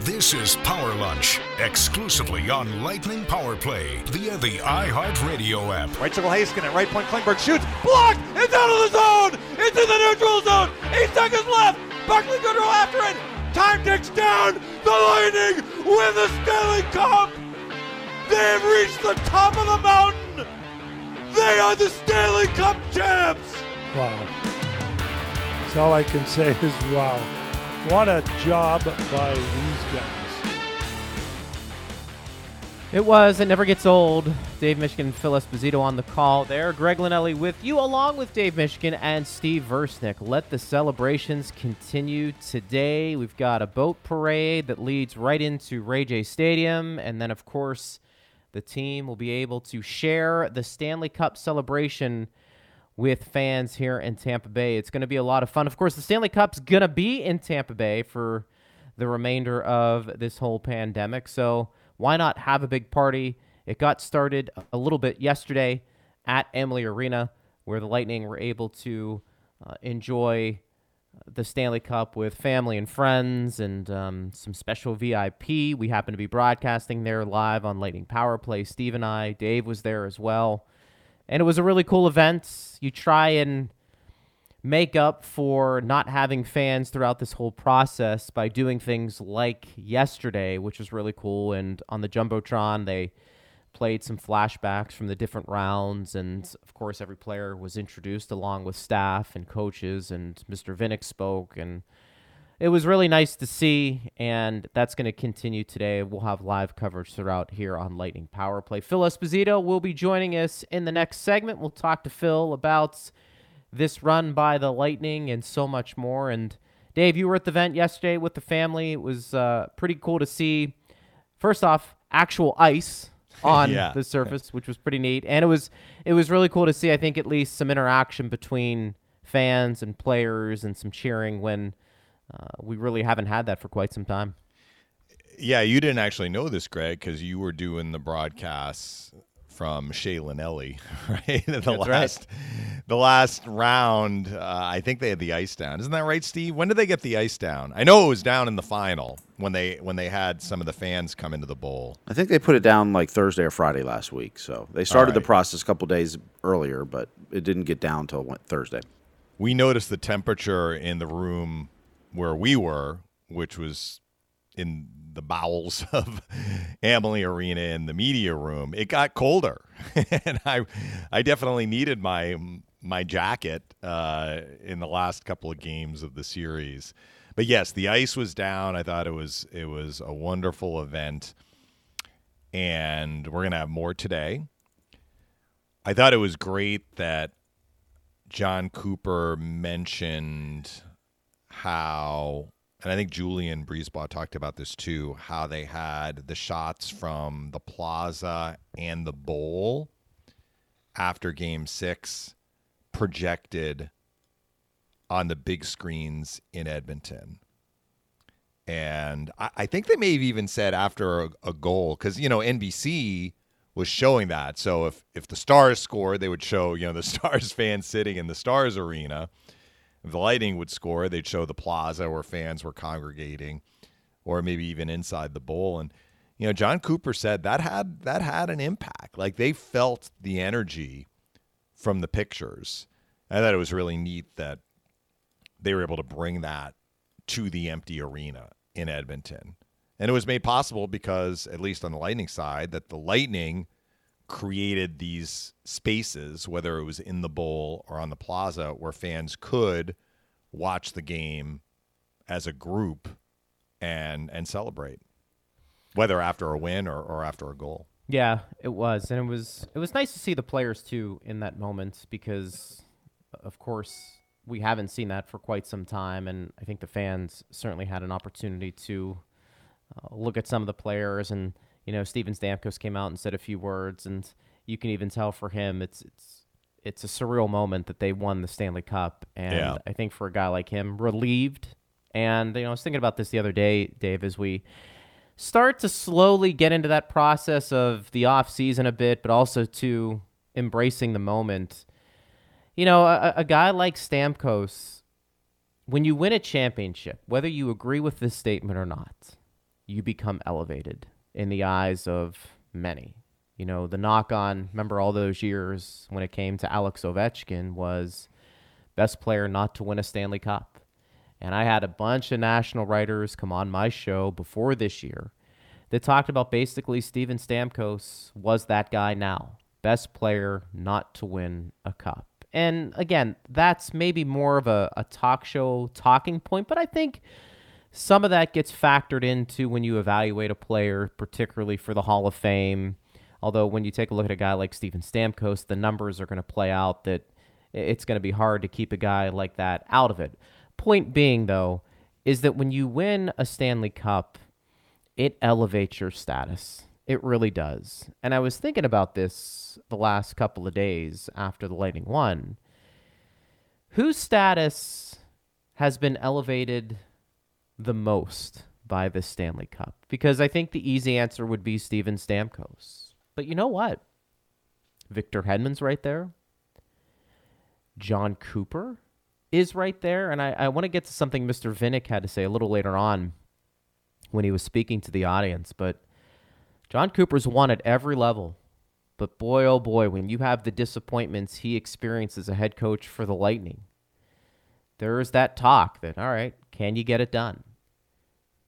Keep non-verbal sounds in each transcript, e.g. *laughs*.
This is Power Lunch, exclusively on Lightning Power Play via the iHeartRadio app. Right circle at right point Klingberg shoots, blocked, it's out of the zone, it's in the neutral zone, eight seconds left, Barclay Goodrow after it, time ticks down, the Lightning win the Stanley Cup! They have reached the top of the mountain! They are the Stanley Cup champs! Wow. That's all I can say is wow. What a job by these guys. It was. It never gets old. Dave Mishkin, Phil Esposito on the call there. Greg Linelli with you, along with Dave Mishkin and Steve Versnick. Let the celebrations continue today. We've got a boat parade that leads right into Ray J Stadium. And then, of course, the team will be able to share the Stanley Cup celebration with fans here in Tampa Bay. It's going to be a lot of fun. Of course, the Stanley Cup's going to be in Tampa Bay for the remainder of this whole pandemic. So why not have a big party? It got started a little bit yesterday at Amalie Arena, where the Lightning were able to uh, enjoy the Stanley Cup with family and friends and um, some special VIP. We happen to be broadcasting there live on Lightning Power Play. Steve and I, Dave was there as well and it was a really cool event. You try and make up for not having fans throughout this whole process by doing things like yesterday, which was really cool. And on the Jumbotron, they played some flashbacks from the different rounds. And of course, every player was introduced along with staff and coaches, and Mr. Vinik spoke. And it was really nice to see, and that's going to continue today. We'll have live coverage throughout here on Lightning Power Play. Phil Esposito will be joining us in the next segment. We'll talk to Phil about this run by the Lightning and so much more. And Dave, you were at the event yesterday with the family. It was uh, pretty cool to see. First off, actual ice *laughs* on Yeah. the surface, which was pretty neat, and it was it was really cool to see. I think at least some interaction between fans and players and some cheering when uh, we really haven't had that for quite some time. Yeah, you didn't actually know this, Greg, because you were doing the broadcasts from Shea Linelli, *laughs* right? the right. last, the last round, uh, I think they had the ice down. Isn't that right, Steve? When did they get the ice down? I know it was down in the final when they when they had some of the fans come into the bowl. I think they put it down like Thursday or Friday last week. So they started the process a couple days earlier, but it didn't get down until Thursday. we noticed the temperature in the room where we were, which was in the bowels *laughs* of Amalie Arena in the media room. It got colder, *laughs* and I, I definitely needed my my jacket uh, in the last couple of games of the series. But yes, the ice was down. I thought it was it was a wonderful event, and we're gonna have more today. I thought it was great that John Cooper mentioned how, and I think Julien BriseBois talked about this too, how they had the shots from the plaza and the bowl after game six projected on the big screens in Edmonton. And I, I think they may have even said after a, a goal, because, you know, NBC was showing that. So if, if the Stars scored, they would show, you know, the *laughs* Stars fans sitting in the Stars arena. The lighting would score, they'd show the plaza where fans were congregating, or maybe even inside the bowl. And you know, John Cooper said that had that had an impact. Like they felt the energy from the pictures. I thought it was really neat that they were able to bring that to the empty arena in Edmonton. And it was made possible because, at least on the Lightning side, that the Lightning created these spaces, whether it was in the bowl or on the plaza, where fans could watch the game as a group and and celebrate, whether after a win or, or after a goal. Yeah, it was, and it was it was nice to see the players too in that moment because, of course, we haven't seen that for quite some time, and I think the fans certainly had an opportunity to uh, look at some of the players, and you know, Steven Stamkos came out and said a few words, and you can even tell for him it's it's it's a surreal moment that they won the Stanley Cup, and Yeah. I think for a guy like him, relieved. And you know, I was thinking about this the other day, Dave, as we start to slowly get into that process of the off season a bit, but also to embracing the moment. You know, a, a guy like Stamkos, when you win a championship, whether you agree with this statement or not, you become elevated in the eyes of many. You know, the knock on, remember all those years when it came to Alex Ovechkin was best player not to win a Stanley Cup. And I had a bunch of national writers come on my show before this year that talked about basically Steven Stamkos was that guy now. Best player not to win a cup. And again, that's maybe more of a, a talk show talking point, but I think some of that gets factored into when you evaluate a player, particularly for the Hall of Fame. Although, when you take a look at a guy like Steven Stamkos, the numbers are going to play out that it's going to be hard to keep a guy like that out of it. Point being, though, is that when you win a Stanley Cup, it elevates your status. It really does. And I was thinking about this the last couple of days after the Lightning won. Whose status has been elevated the most by the Stanley Cup? Because I think the easy answer would be Steven Stamkos. But you know what? Victor Hedman's right there. John Cooper is right there. And I, I want to get to something Mr. Vinik had to say a little later on when he was speaking to the audience. But John Cooper's won at every level. But boy, oh boy, when you have the disappointments he experienced as a head coach for the Lightning, there is that talk that, all right, can you get it done?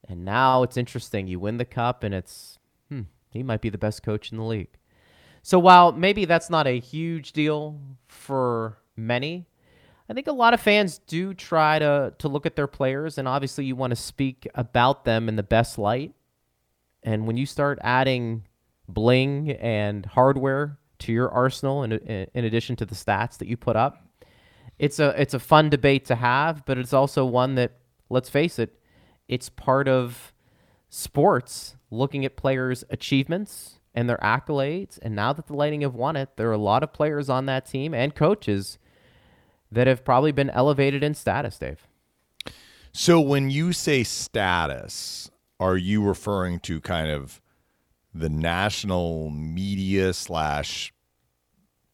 And now it's interesting. You win the cup, and it's, hmm, he might be the best coach in the league. So while maybe that's not a huge deal for many, I think a lot of fans do try to to look at their players, and obviously you want to speak about them in the best light. And when you start adding bling and hardware to your arsenal, in, in addition to the stats that you put up, it's a it's a fun debate to have, but it's also one that, let's face it, it's part of sports. Looking at players' achievements and their accolades, and now that the Lightning have won it, there are a lot of players on that team and coaches that have probably been elevated in status, Dave. So when you say status, are you referring to kind of the national media slash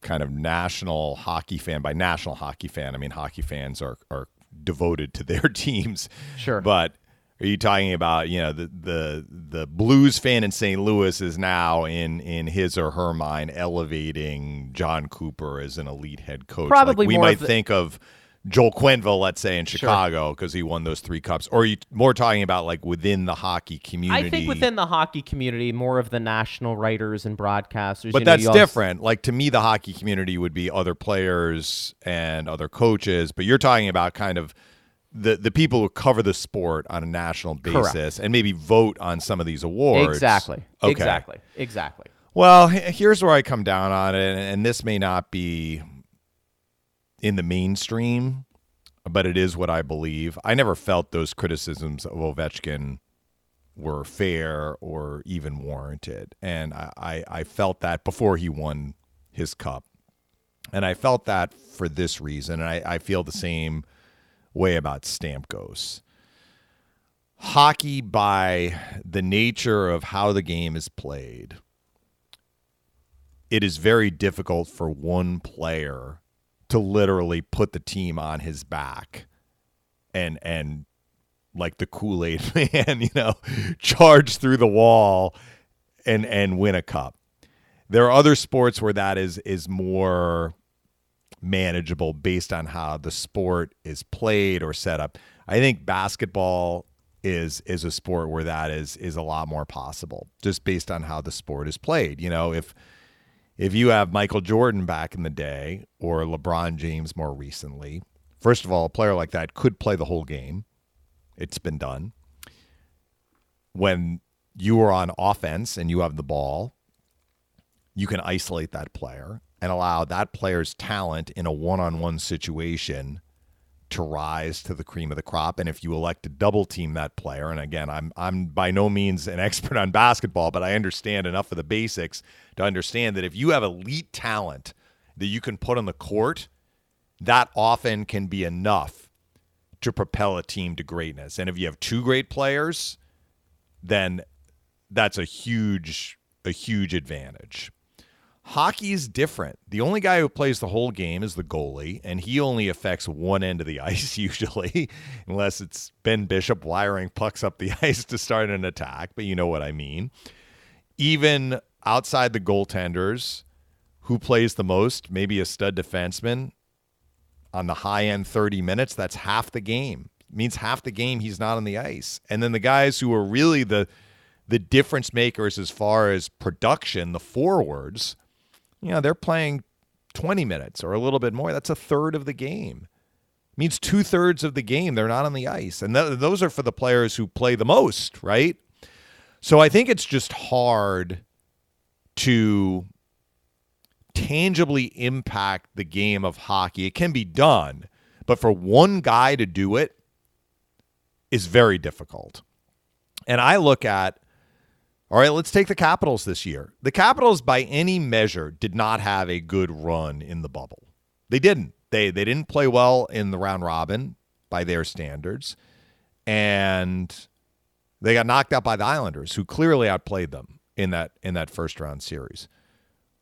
kind of national hockey fan? By national hockey fan, I mean hockey fans are are devoted to their *laughs* teams. Sure. But are you talking about you know the the the Blues fan in St. Louis is now in in his or her mind elevating John Cooper as an elite head coach? Probably like we might the- think of Joel Quenville, let's say in Chicago, because he won those three cups. Or are you more talking about like within the hockey community? I think within the hockey community, more of the national writers and broadcasters. But you know, that's different. Like to me, the hockey community would be other players and other coaches. But you're talking about kind of the the people who cover the sport on a national basis Correct. and maybe vote on some of these awards. Exactly. Okay. Exactly. Exactly. Well, here's where I come down on it, and- this may not be in the mainstream, but it is what I believe. I never felt those criticisms of Ovechkin were fair or even warranted, and I, I, I felt that before he won his cup, and I felt that for this reason, and I, I feel the same way about Stamkos hockey by the nature of how the game is played it is very difficult for one player to literally put the team on his back and and like the Kool-Aid *laughs* man, you know, charge through the wall and and win a cup. There are other sports where that is is more manageable based on how the sport is played or set up. I think basketball is is a sport where that is is a lot more possible just based on how the sport is played. You know, if if you have Michael Jordan back in the day or LeBron James more recently, first of all, a player like that could play the whole game. It's been done. When you are on offense and you have the ball, you can isolate that player and allow that player's talent in a one on one situation to rise to the cream of the crop. And if you elect to double team that player, and again, I'm I'm by no means an *laughs* expert on basketball, but I understand enough of the basics to understand that if you have elite talent that you can put on the court, that often can be enough to propel a team to greatness. And if you have two great players, then that's a huge a huge advantage. Hockey is different. The only guy who plays the whole game is the goalie, and he only affects one end of the *laughs* ice usually, unless it's Ben Bishop wiring pucks up the *laughs* ice to start an attack, but you know what I mean. Even outside the goaltenders, who plays the most? Maybe a stud defenseman on the high end 30 minutes, that's half the game. It means half the game he's not on the ice. And then the guys who are really the the difference makers as far as production, the forwards, you know, they're playing 20 minutes or a little bit more. That's a third of the game. It means two thirds of the game they're not on the ice. And th- those are for the players who play the most, right? So I think it's just hard to tangibly impact the game of hockey. It can be done, but for one guy to do it is very difficult. And I look at all right, let's take the Capitals this year. The Capitals, by any measure, did not have a good run in the bubble. They didn't. They they didn't play well in the round robin by their standards, and they got knocked out by the Islanders, who clearly outplayed them in that in that first round series.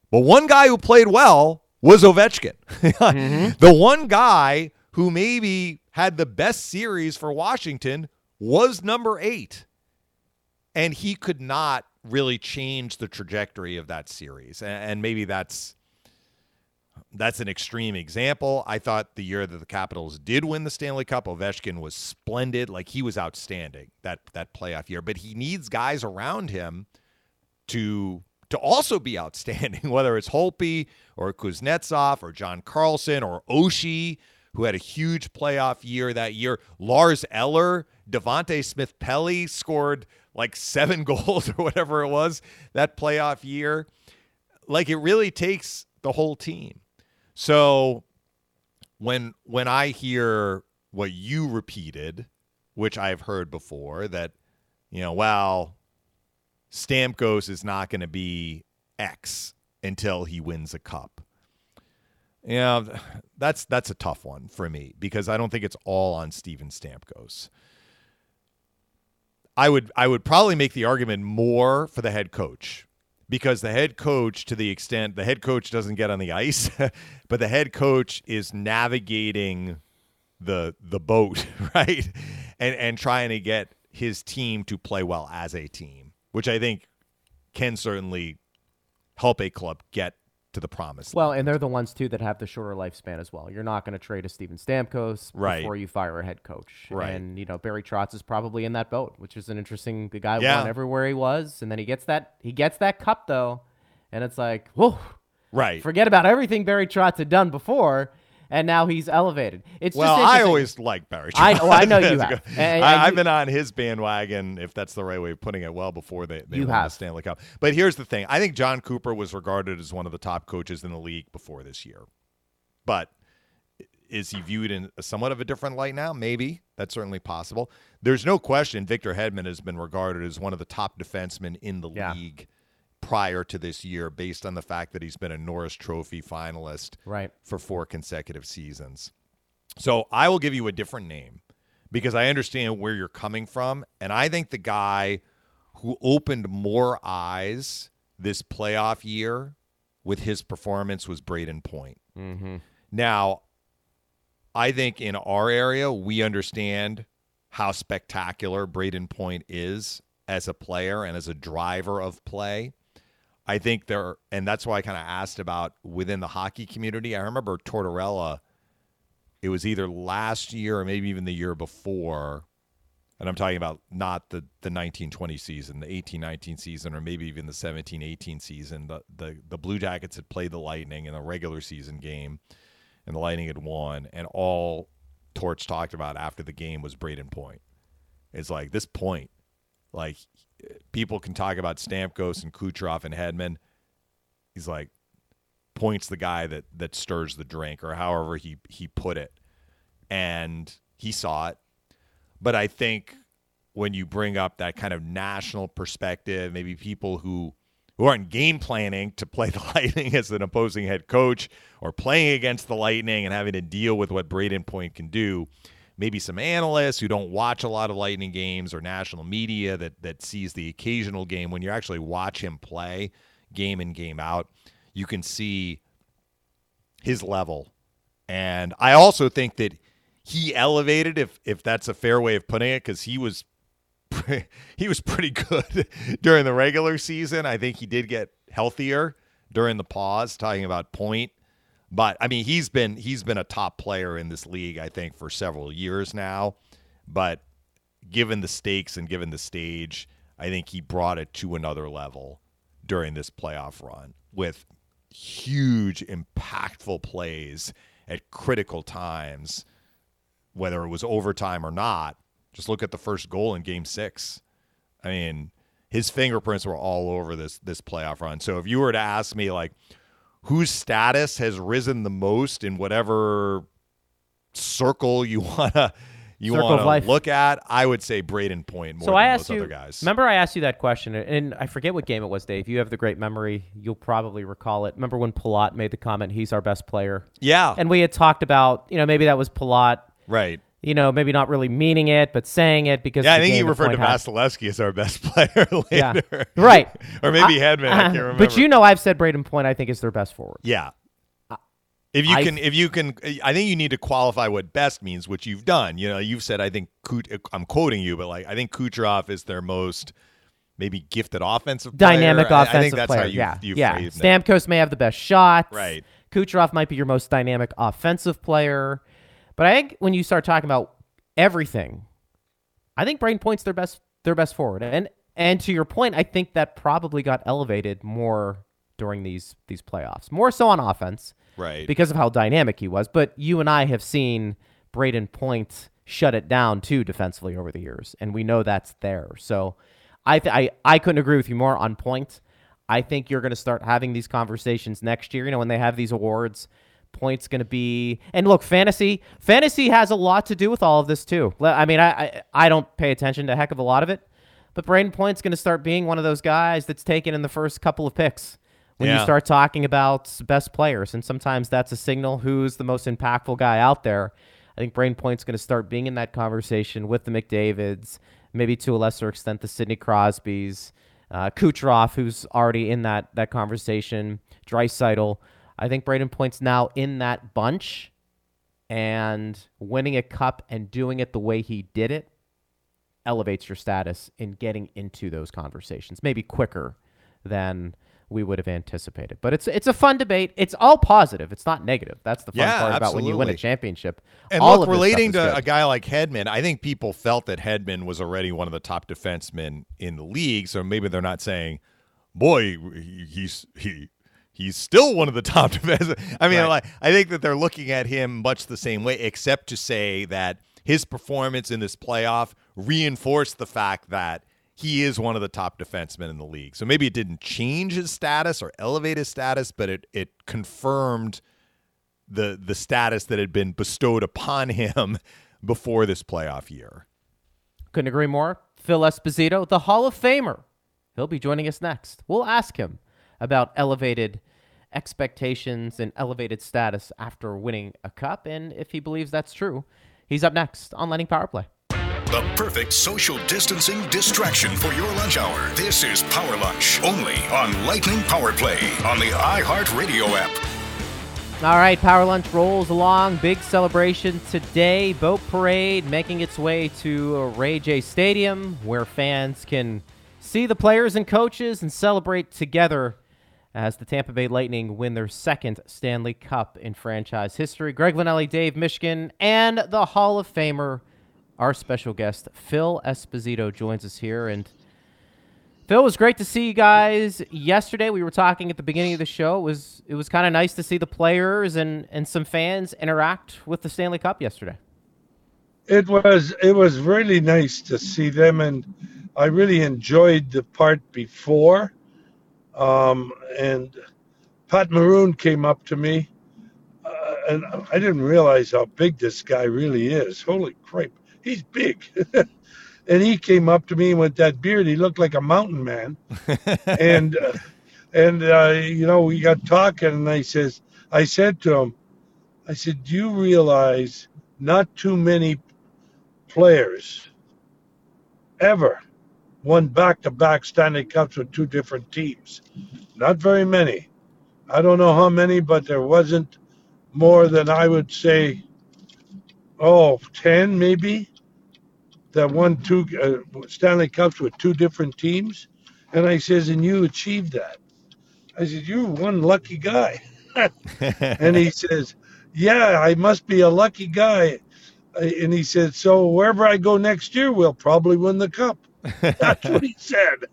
But one guy who played well was Ovechkin. *laughs* mm-hmm. The one guy who maybe had the best series for Washington was number eight and he could not really change the trajectory of that series. And, maybe that's that's an extreme example. I thought the year that the Capitals did win the Stanley Cup, Ovechkin was splendid. Like he was outstanding that that playoff year. But he needs guys around him to to also be outstanding, *laughs* whether it's Holtby or Kuznetsov or John Carlson or Oshie, who had a huge playoff year that year. Lars Eller, Devante Smith Pelly scored like seven *laughs* goals or whatever it was that playoff year. Like it really takes the whole team. So when when I hear what you repeated, which I've heard before, that you know, well, Stamkos is not going to be X until he wins a cup. Know, *sighs* that's that's a tough one for me because I don't think it's all on Steven Stamkos. I would I would probably make the argument more for the head coach because the head coach to the extent the head coach doesn't get on the ice *laughs* but the head coach is navigating the the boat *laughs* right and and trying to get his team to play well as a team which I think can certainly help a club get to the promise. Well, and they're the ones too that have the shorter lifespan as well. You're not going to trade a Steven Stamkos right. before you fire a head coach. Right. And you know Barry Trotz is probably in that boat, which is an interesting. The guy yeah. won everywhere he was, and then he gets that he gets that cup though, and it's like whoa. Right. Forget about everything Barry Trotz had done before and now he's elevated. It's well, I always like Barry. Trotz. I, oh, I know you *laughs* have. And, I, have been on his bandwagon, if that's the right way of putting it, well before they, they you won have. the Stanley Cup. But here's the thing: I think John Cooper was regarded as one of the top coaches in the league before this year. But is he viewed in somewhat of a different light now? Maybe that's certainly possible. There's no question Victor Hedman has been regarded as one of the top defensemen in the yeah. league prior to this year based on the fact that he's been a Norris Trophy finalist right. for four consecutive seasons. So I will give you a different name because I understand where you're coming from. And I think the guy who opened more eyes this playoff year with his performance was Brayden Point. Mm-hmm. Now, I think in our area, we understand how spectacular Brayden Point is as a player and as a driver of play. I think there, and that's why I kind of asked about within the hockey community. I remember Tortorella. It was either last year or maybe even the year before, and I'm talking about not the the 1920 season, the 1819 season, or maybe even the 1718 season. The the the Blue Jackets had played the Lightning in a regular season game, and the Lightning had won, and all Torch talked about after the game was Brayden Point. It's like this point, like people can talk about Stamkos and Kucherov and Hedman. He's like points the guy that that stirs the drink or however he he put it. And he saw it. But I think when you bring up that kind of national perspective, maybe people who who aren't game planning to play the *laughs* Lightning as an opposing head coach or playing against the Lightning and having to deal with what Brayden Point can do, maybe some analysts who don't watch a lot of Lightning games or national media that that sees the occasional game when you actually watch him play game in game out you can see his level. And I also think that he elevated, if if that's a fair way of putting it, because he was *laughs* he was pretty good *laughs* during the regular season. I think he did get healthier during the pause, talking about point. But I mean, he's been he's been a top player in this league, I think, for several years now. But given the stakes and given the stage, I think he brought it to another level during this playoff run with huge, impactful plays at critical times, whether it was overtime or not. Just look at the first goal in game six. I mean, his fingerprints were all over this this playoff run. So if you were to ask me like whose status has risen the most in whatever circle you *laughs* wanna you want to look at, I would say Brayden Point more so than I asked you. other guys. Remember, I asked you that question, and I forget what game it was, Dave. You have the great memory. You'll probably recall it. Remember when Palat made the comment, "He's our best player," yeah, and we had talked about, you know, maybe that was Palat, right. You know, maybe not really meaning it, but saying it because. Yeah, I think that referred to. Vasilevskiy as our best *laughs* player Yeah. later. Right. *laughs* or maybe I- Hedman. I can't *laughs* remember. But you know, I've said Brayden Point. I think is their best forward. Yeah. If you I- can, if you can, I think you need to qualify what best means, which you've done. You know, you've said I think I'm quoting you, but like I think Kucherov is their most maybe gifted offensive player. Dynamic I- offensive I think that's player. how you, yeah, you yeah. Stamkos may have the best shots. Right. Kucherov might be your most dynamic offensive player, but I think when you start talking about everything, I think Brayden Point's their best their best forward. And and to your point, I think that probably got elevated more during these these playoffs, more so on offense. Right. because of how dynamic he was. But you and I have seen Brayden Point shut it down too defensively over the years, and we know that's there. So I th- I I couldn't agree with you more on Point. I think you're going to start having these conversations next year. You know, when they have these awards, Point's going to be and look, fantasy fantasy has a lot to do with all of this too. I mean, I I, I don't pay attention to a heck of a lot of it, but Brayden Point's going to start being one of those guys that's taken in the first couple of picks when you start talking about best players, and sometimes that's a signal who's the most impactful guy out there. I think Brayden Point's going to start being in that conversation with the McDavids, maybe to a lesser extent the Sidney Crosbys, uh, Kucherov, who's already in that that conversation, Draisaitl. I think Brayden Point's now in that bunch, and winning a cup and doing it the way he did it elevates your status in getting into those conversations, maybe quicker than we would have anticipated. But it's it's a fun debate. It's all positive. It's not negative. That's the fun Yeah, part about when you win a championship. And all look, relating to a guy like Hedman, I think people felt that Hedman was already one of the top defensemen in the league. So maybe they're not saying, "Boy, he's he." He's still one of the top *laughs* defensemen. I mean, Right. like I think that they're looking at him much the same way, except to say that his performance in this playoff reinforced the fact that he is one of the top defensemen in the league. So maybe it didn't change his status or elevate his status, but it it confirmed the the status that had been bestowed upon him *laughs* before this playoff year. Couldn't agree more. Phil Esposito, the Hall of Famer. He'll be joining us next. We'll ask him about elevated expectations and elevated status after winning a cup and if he believes that's true. He's up next on Lightning Power Play. The perfect social distancing distraction for your lunch hour. This is Power Lunch, only on Lightning Power Play on the iHeartRadio app. All right, Power Lunch rolls along. Big celebration today. Boat parade making its way to Ray J Stadium, where fans can see the players and coaches and celebrate together as the Tampa Bay Lightning win their second Stanley Cup in franchise history. Greg Linnelli, Dave Mishkin, and the Hall of Famer, our special guest Phil Esposito, joins us here. And Phil, it was great to see you guys yesterday. We were talking at the beginning of the show. It was it was kind of nice to see the players and and some fans interact with the Stanley Cup yesterday. It was it was really nice to see them, and I really enjoyed the part before. Um, and Pat Maroon came up to me, uh, and I didn't realize how big this guy really is. Holy crap, he's big. *laughs* and he came up to me with that beard. He looked like a mountain man. *laughs* and uh, and uh, you know we got talking, and I says I said to him, I said, do you realize not too many players ever won back-to-back Stanley Cups with two different teams. Not very many. I don't know how many, but there wasn't more than I would say, oh, 10 maybe, that won two uh, Stanley Cups with two different teams. And I says, and you achieved that. I said, you're one lucky guy. *laughs* and he says, yeah, I must be a lucky guy. And he said, so wherever I go next year, we'll probably win the cup. *laughs* That's what he said.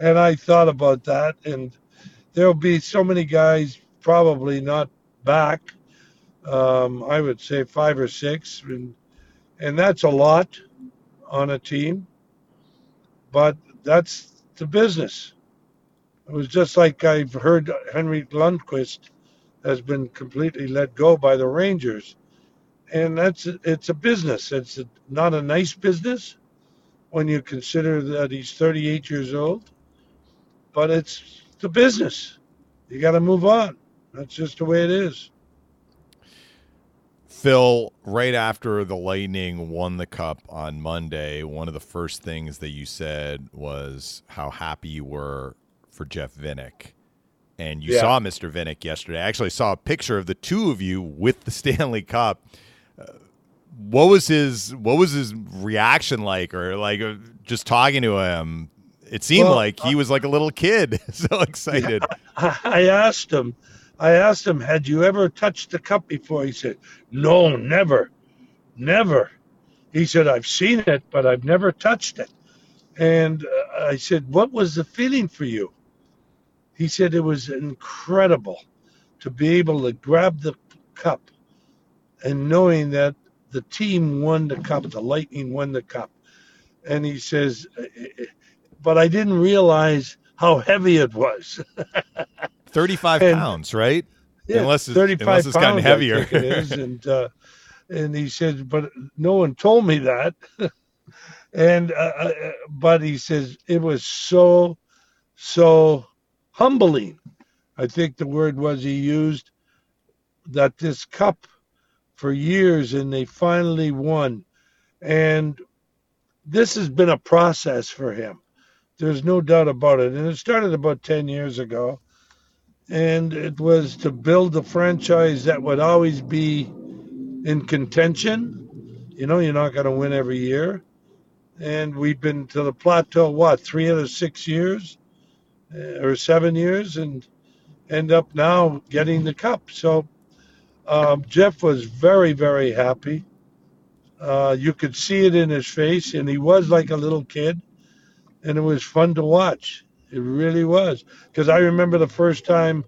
and I thought about that. And there'll be so many guys probably not back. Um, I would say five or six. And, and that's a lot on a team. But that's the business. It was just like I've heard Henrik Lundqvist has been completely let go by the Rangers. And that's it's a business. It's a, not a nice business when you consider that he's 38 years old, but it's the business. You got to move on. That's just the way it is. Phil, right after the Lightning won the cup on Monday, one of the first things that you said was how happy you were for Jeff Vinik. And you Yeah. saw Mr. Vinik yesterday. I actually saw a picture of the two of you with the *laughs* Stanley Cup. Uh, what was his what was his reaction like or like uh, just talking to him? It seemed Well, like he was like a little kid, *laughs* so excited. I asked him, I asked him, had you ever touched the cup before? He said, no, never, never. He said, I've seen it, but I've never touched it. And uh, I said, what was the feeling for you? He said, it was incredible to be able to grab the cup and knowing that the team won the cup, the Lightning won the cup. And he says, but I didn't realize how heavy it was. *laughs* 35 And- pounds, right? Yeah, Unless it's- 35 unless it's gotten heavier. it is. *laughs* And, uh, and he said, but no one told me that. *laughs* and, uh, uh, but he says, it was so, so humbling. I think the word was he used that this cup for years and they finally won. And this has been a process for him. There's no doubt about it. And it started about 10 years ago and it was to build a franchise that would always be in contention. You know, you're not going to win every year. And we've been to the plateau, what, three out of six years uh, or seven years, and end up now getting the cup. So um, Jeff was very, very happy. Uh, you could see it in his face, and he was like a little kid, and it was fun to watch. It really was. Because I remember the first time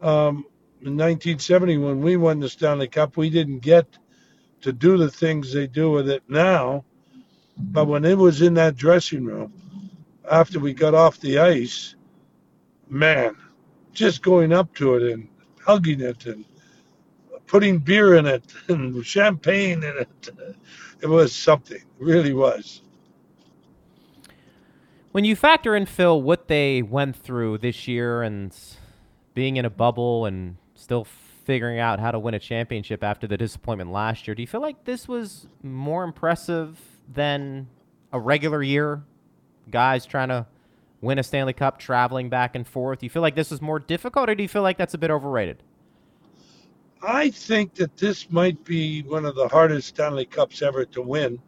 um, in 1970 when we won the Stanley Cup, we didn't get to do the things they do with it now. But when it was in that dressing room, after we got off the ice, man, just going up to it and hugging it and putting beer in it *laughs* and champagne in it, it was something. It really was. When you factor in Phil what they went through this year and being in a bubble and still figuring out how to win a championship after the disappointment last year, do you feel like this was more impressive than a regular year? Guys trying to win a Stanley Cup, traveling back and forth. Do you feel like this was more difficult, or do you feel like that's a bit overrated? I think that this might be one of the hardest Stanley Cups ever to win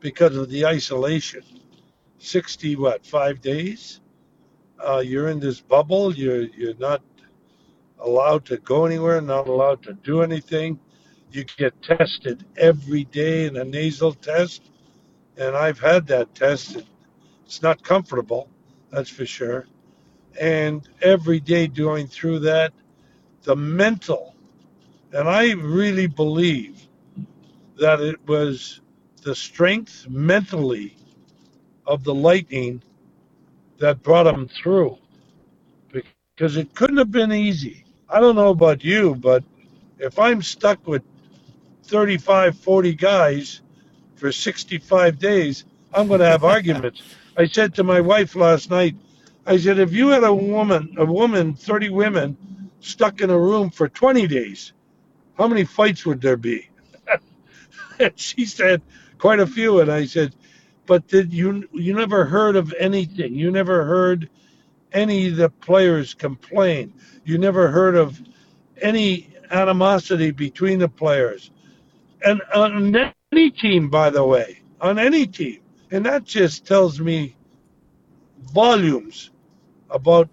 because of the isolation. 60, what, five days? Uh, you're in this bubble. You're, you're not allowed to go anywhere, not allowed to do anything. You get tested every day in a nasal test. And I've had that test. It's not comfortable, that's for sure. And every day going through that, the mental and I really believe that it was the strength mentally of the Lightning that brought them through. Because it couldn't have been easy. I don't know about you, but if I'm stuck with 35, 40 guys for 65 days, I'm going to have *laughs* arguments. I said to my wife last night, I said, if you had a woman, a woman, 30 women stuck in a room for 20 days, how many fights would there be? and *laughs* she said, quite a few. And I said, but did you you never heard of anything? You never heard any of the players complain. You never heard of any animosity between the players. And on any team, by the way, on any team. And that just tells me volumes about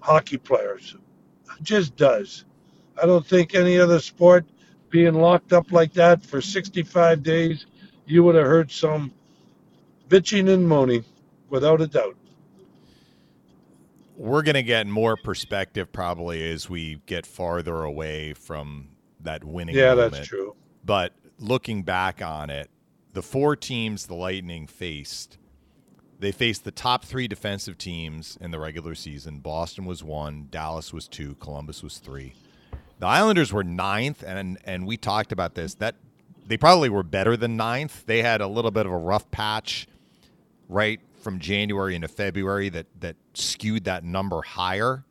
hockey players. It just does. I don't think any other sport being locked up like that for 65 days, you would have heard some bitching and moaning, without a doubt. We're going to get more perspective probably as we get farther away from that winning. Yeah, moment. that's true. But looking back on it, the four teams the Lightning faced, they faced the top three defensive teams in the regular season. Boston was one, Dallas was two, Columbus was three. The Islanders were ninth, and and we talked about this. That they probably were better than ninth. They had a little bit of a rough patch, right from January into February that that skewed that number higher,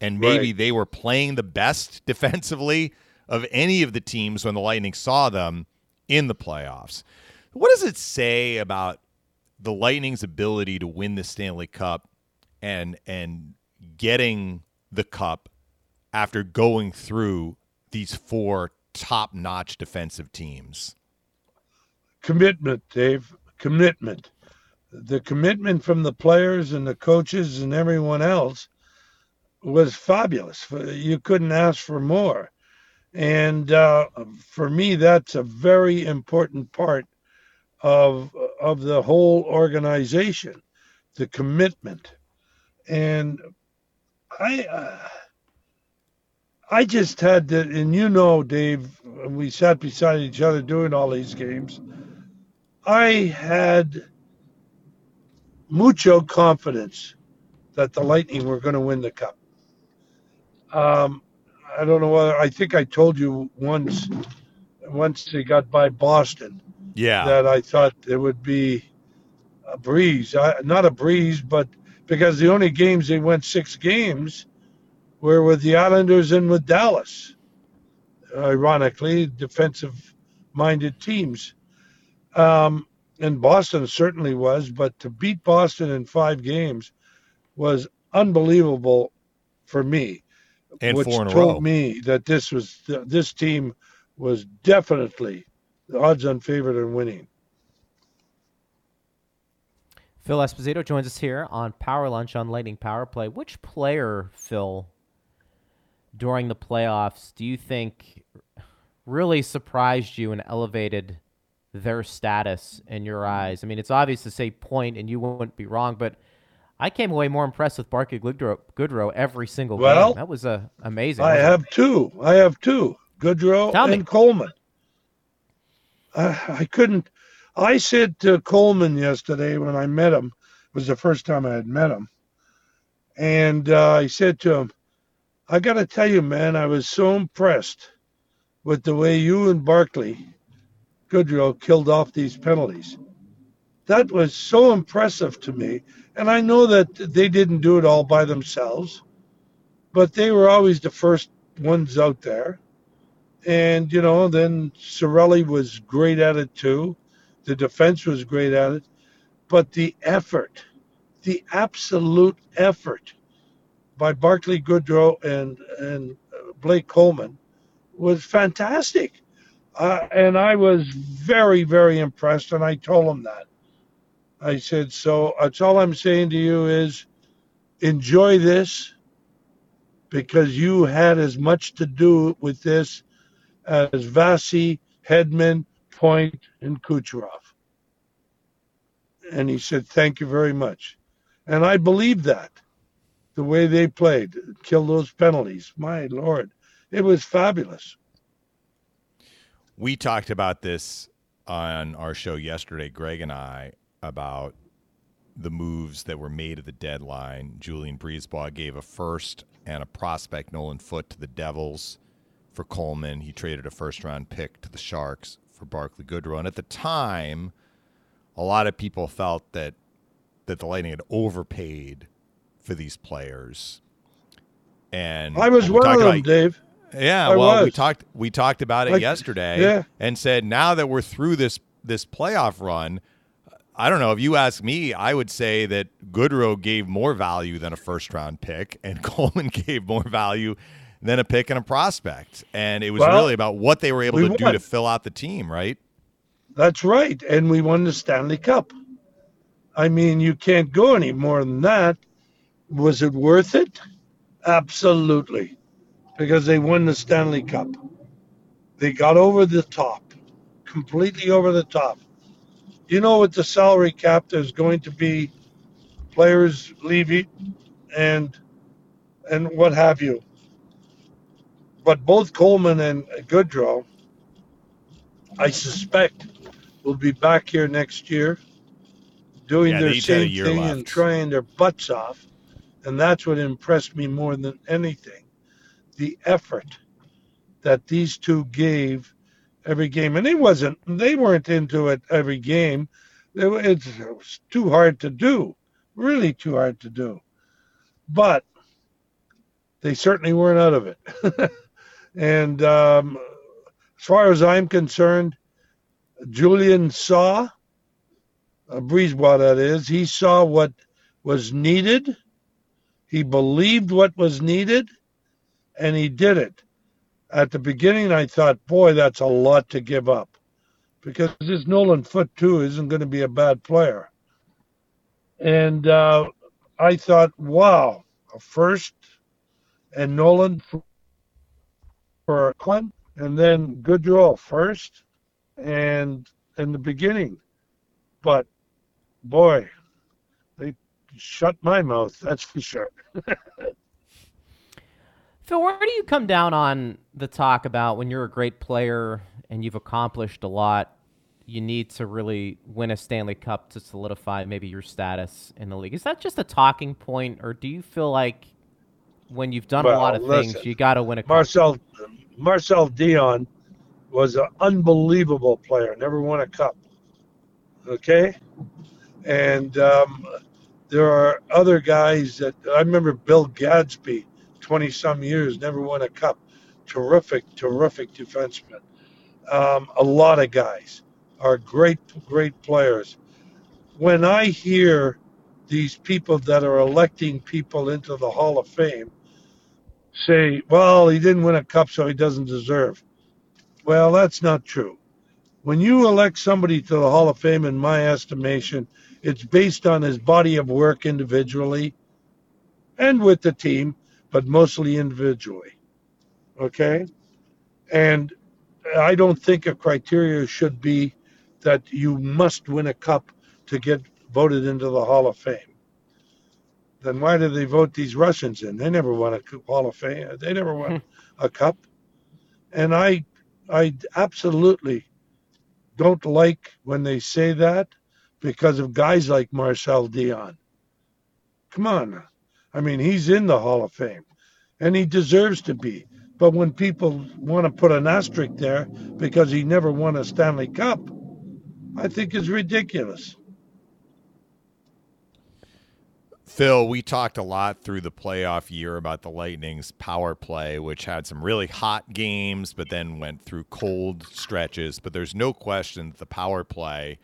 and maybe Right. they were playing the best *laughs* defensively of any of the teams when the Lightning saw them in the playoffs. What does it say about the Lightning's ability to win the Stanley Cup and and getting the cup after going through these four top-notch defensive teams? Commitment, Dave. Commitment. The commitment from the players and the coaches and everyone else was fabulous. You couldn't ask for more. And uh, for me, that's a very important part of of the whole organization, the commitment. And I, uh, I just had to, and you know, Dave, when we sat beside each other doing all these games. I had mucho confidence that the Lightning were going to win the cup. Um, I don't know whether I think I told you once once they got by Boston Yeah. that I thought it would be a breeze. I, not a breeze, but because the only games they went six games were with the Islanders and with Dallas. Ironically, defensive minded teams. Um, and Boston certainly was, but to beat Boston in five games was unbelievable for me and which four in a told row. me that this was this team was definitely the odds-on favorite in winning. Phil Esposito joins us here on Power Lunch on Lightning Power Play. Which player, Phil, during the playoffs, do you think really surprised you and elevated their status in your eyes? I mean, it's obvious to say point, and you wouldn't be wrong, but I came away more impressed with Barclay Goodrow, Goodrow every single Well, game. That was uh, amazing. I wasn't it? have two. I have two. Goodrow Tell me. and Coleman. I, I couldn't. I said to Coleman yesterday when I met him. It was the first time I had met him, and uh, I said to him, "I got to tell you, man, I was so impressed with the way you and Barclay Goodrow killed off these penalties. That was so impressive to me." And I know that they didn't do it all by themselves, but they were always the first ones out there. And, you know, then Cirelli was great at it too. The defense was great at it. But the effort, the absolute effort by Barclay Goodrow and, and uh, Blake Coleman was fantastic. Uh, and I was very, very impressed. And I told him that. I said, so that's all I'm saying to you is enjoy this because you had as much to do with this as Vasi, Hedman, Point, and Kucherov. And he said, thank you very much. And I believe that the way they played, kill those penalties. My Lord, it was fabulous. We talked about this on our show yesterday, Greg and I, about the moves that were made at the deadline. Julien BriseBois gave a first and a prospect, Nolan Foote, to the Devils for Coleman. He traded a first round pick to the Sharks for Barclay Goodrow. And at the time, a lot of people felt that that the Lightning had overpaid for these players. And I was one of them, about- Dave. yeah, I well, we talked we talked about it Like, yesterday yeah. and said now that we're through this this playoff run, I don't know. If you ask me, I would say that Goodrow gave more value than a first round pick, and *laughs* Coleman gave more value than a pick and a prospect. And it was Well, really about what they were able we to do to fill out the team, right? That's right. And we won the Stanley Cup. I mean, you can't go any more than that. Was it worth it? Absolutely. Because they won the Stanley Cup. They got over the top, completely over the top. You know, with the salary cap, there's going to be players leaving and and what have you. But both Coleman and Goodrow, I suspect, will be back here next year doing Yeah, their each had a same thing left. and trying their butts off. And that's what impressed me more than anything. The effort that these two gave every game. And it wasn't they weren't into it every game. It, it was too hard to do. Really too hard to do. But they certainly weren't out of it. *laughs* and um, as far as I'm concerned, Julien saw, uh, BriseBois that is, he saw what was needed. He believed what was needed, and he did it. At the beginning, I thought, boy, that's a lot to give up. Because this Nolan Foote, too, isn't going to be a bad player. And uh, I thought, wow, a first and Nolan for, a and then Goodrow first, and in the beginning. But boy, shut my mouth. That's for sure. *laughs* Phil, where do you come down on the talk about when you're a great player and you've accomplished a lot, you need to really win a Stanley Cup to solidify maybe your status in the league? Is that just a talking point, or do you feel like when you've done a lot of things, you got to win a cup? Marcel Marcel Dionne was an unbelievable player. Never won a cup. Okay, and um, there are other guys that I remember. Bill Gadsby, twenty some years, never won a cup. Terrific, terrific defenseman. Um, a lot of guys are great, great players. When I hear these people that are electing people into the Hall of Fame say, well, he didn't win a cup, so he doesn't deserve. Well, that's not true. When you elect somebody to the Hall of Fame, in my estimation, it's based on his body of work individually and with the team, but mostly individually. Okay? And I don't think a criteria should be that you must win a cup to get voted into the Hall of Fame then why do they vote these Russians in? They never won a Hall of Fame. They never won hmm. a cup. And I, I absolutely don't like when they say that because of guys like Marcel Dionne. Come on. I mean, he's in the Hall of Fame and he deserves to be. But when people want to put an asterisk there because he never won a Stanley Cup, I think it's ridiculous. Phil, we talked a lot through the playoff year about the Lightning's power play, which had some really hot games, but then went through cold stretches. But there's no question that the power play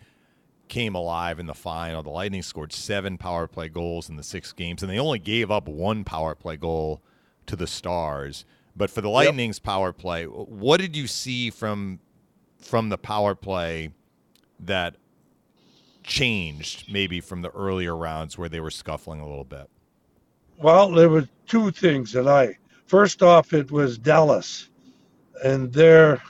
came alive in the final. The Lightning scored seven power play goals in the six games, and they only gave up one power play goal to the Stars. But for the Lightning's power play, what did you see from from the power play that changed maybe from the earlier rounds where they were scuffling a little bit? Well, there were two things that I. First off, it was Dallas and their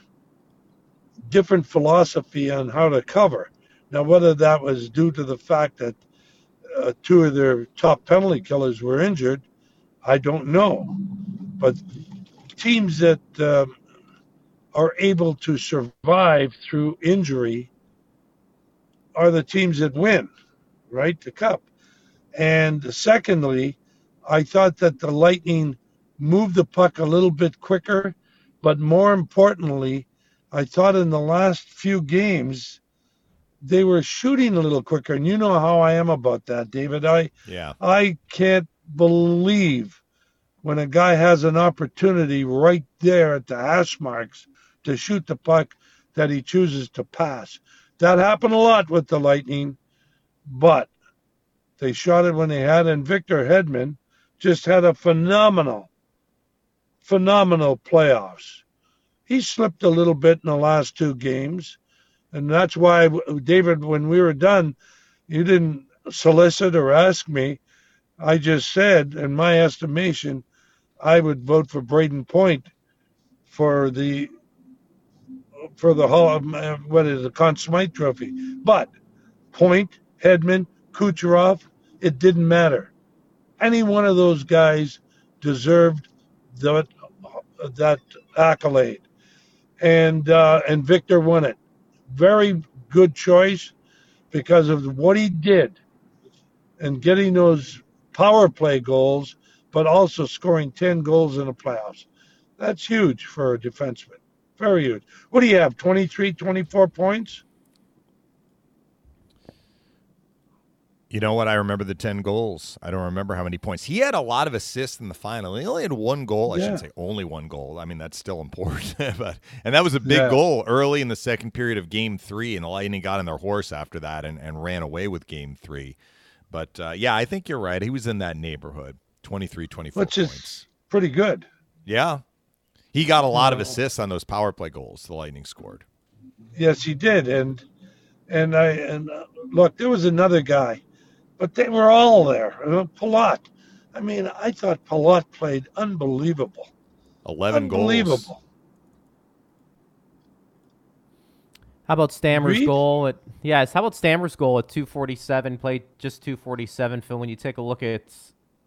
different philosophy on how to cover. Now, whether that was due to the fact that uh, two of their top penalty killers were injured, I don't know. But teams that um, are able to survive through injury are the teams that win, right? The cup. And secondly, I thought that the Lightning moved the puck a little bit quicker, but more importantly, I thought in the last few games they were shooting a little quicker. And you know how I am about that, David. I Yeah. I can't believe when a guy has an opportunity right there at the hash marks to shoot the puck that he chooses to pass. That happened a lot with the Lightning. but they shot it when they had, and Victor Hedman just had a phenomenal, phenomenal playoffs. He slipped a little bit in the last two games, and that's why, David, when we were done, you didn't solicit or ask me. I just said, in my estimation, I would vote for Brayden Point for the for the Hall what is the Conn Smythe Trophy. But Point, Hedman, Kucherov, it didn't matter. Any one of those guys deserved that that accolade, and uh, and Victor won it. Very good choice because of what he did and getting those power play goals, but also scoring 10 goals in the playoffs. That's huge for a defenseman. Very huge. What do you have? 23, 24 points? You know what? I remember the 10 goals. I don't remember how many points. He had a lot of assists in the final. He only had one goal. I Yeah. shouldn't say only one goal. I mean, that's still important. *laughs* but And that was a big Yeah. goal early in the second period of game three. And the Lightning got on their horse after that and, and ran away with game three. But uh, yeah, I think you're right. He was in that neighborhood 23, 24 Which points. is pretty good. Yeah. He got a lot of Oh. assists on those power play goals the Lightning scored. Yes, he did. And and I and uh, look, there was another guy, but they were all there. Uh, Palat. I mean, I thought Palat played unbelievable. 11 goals. unbelievable. How about Stammer's Reed? goal at yes? How about Stammer's goal at 247? Played just 247. Phil, when you take a look at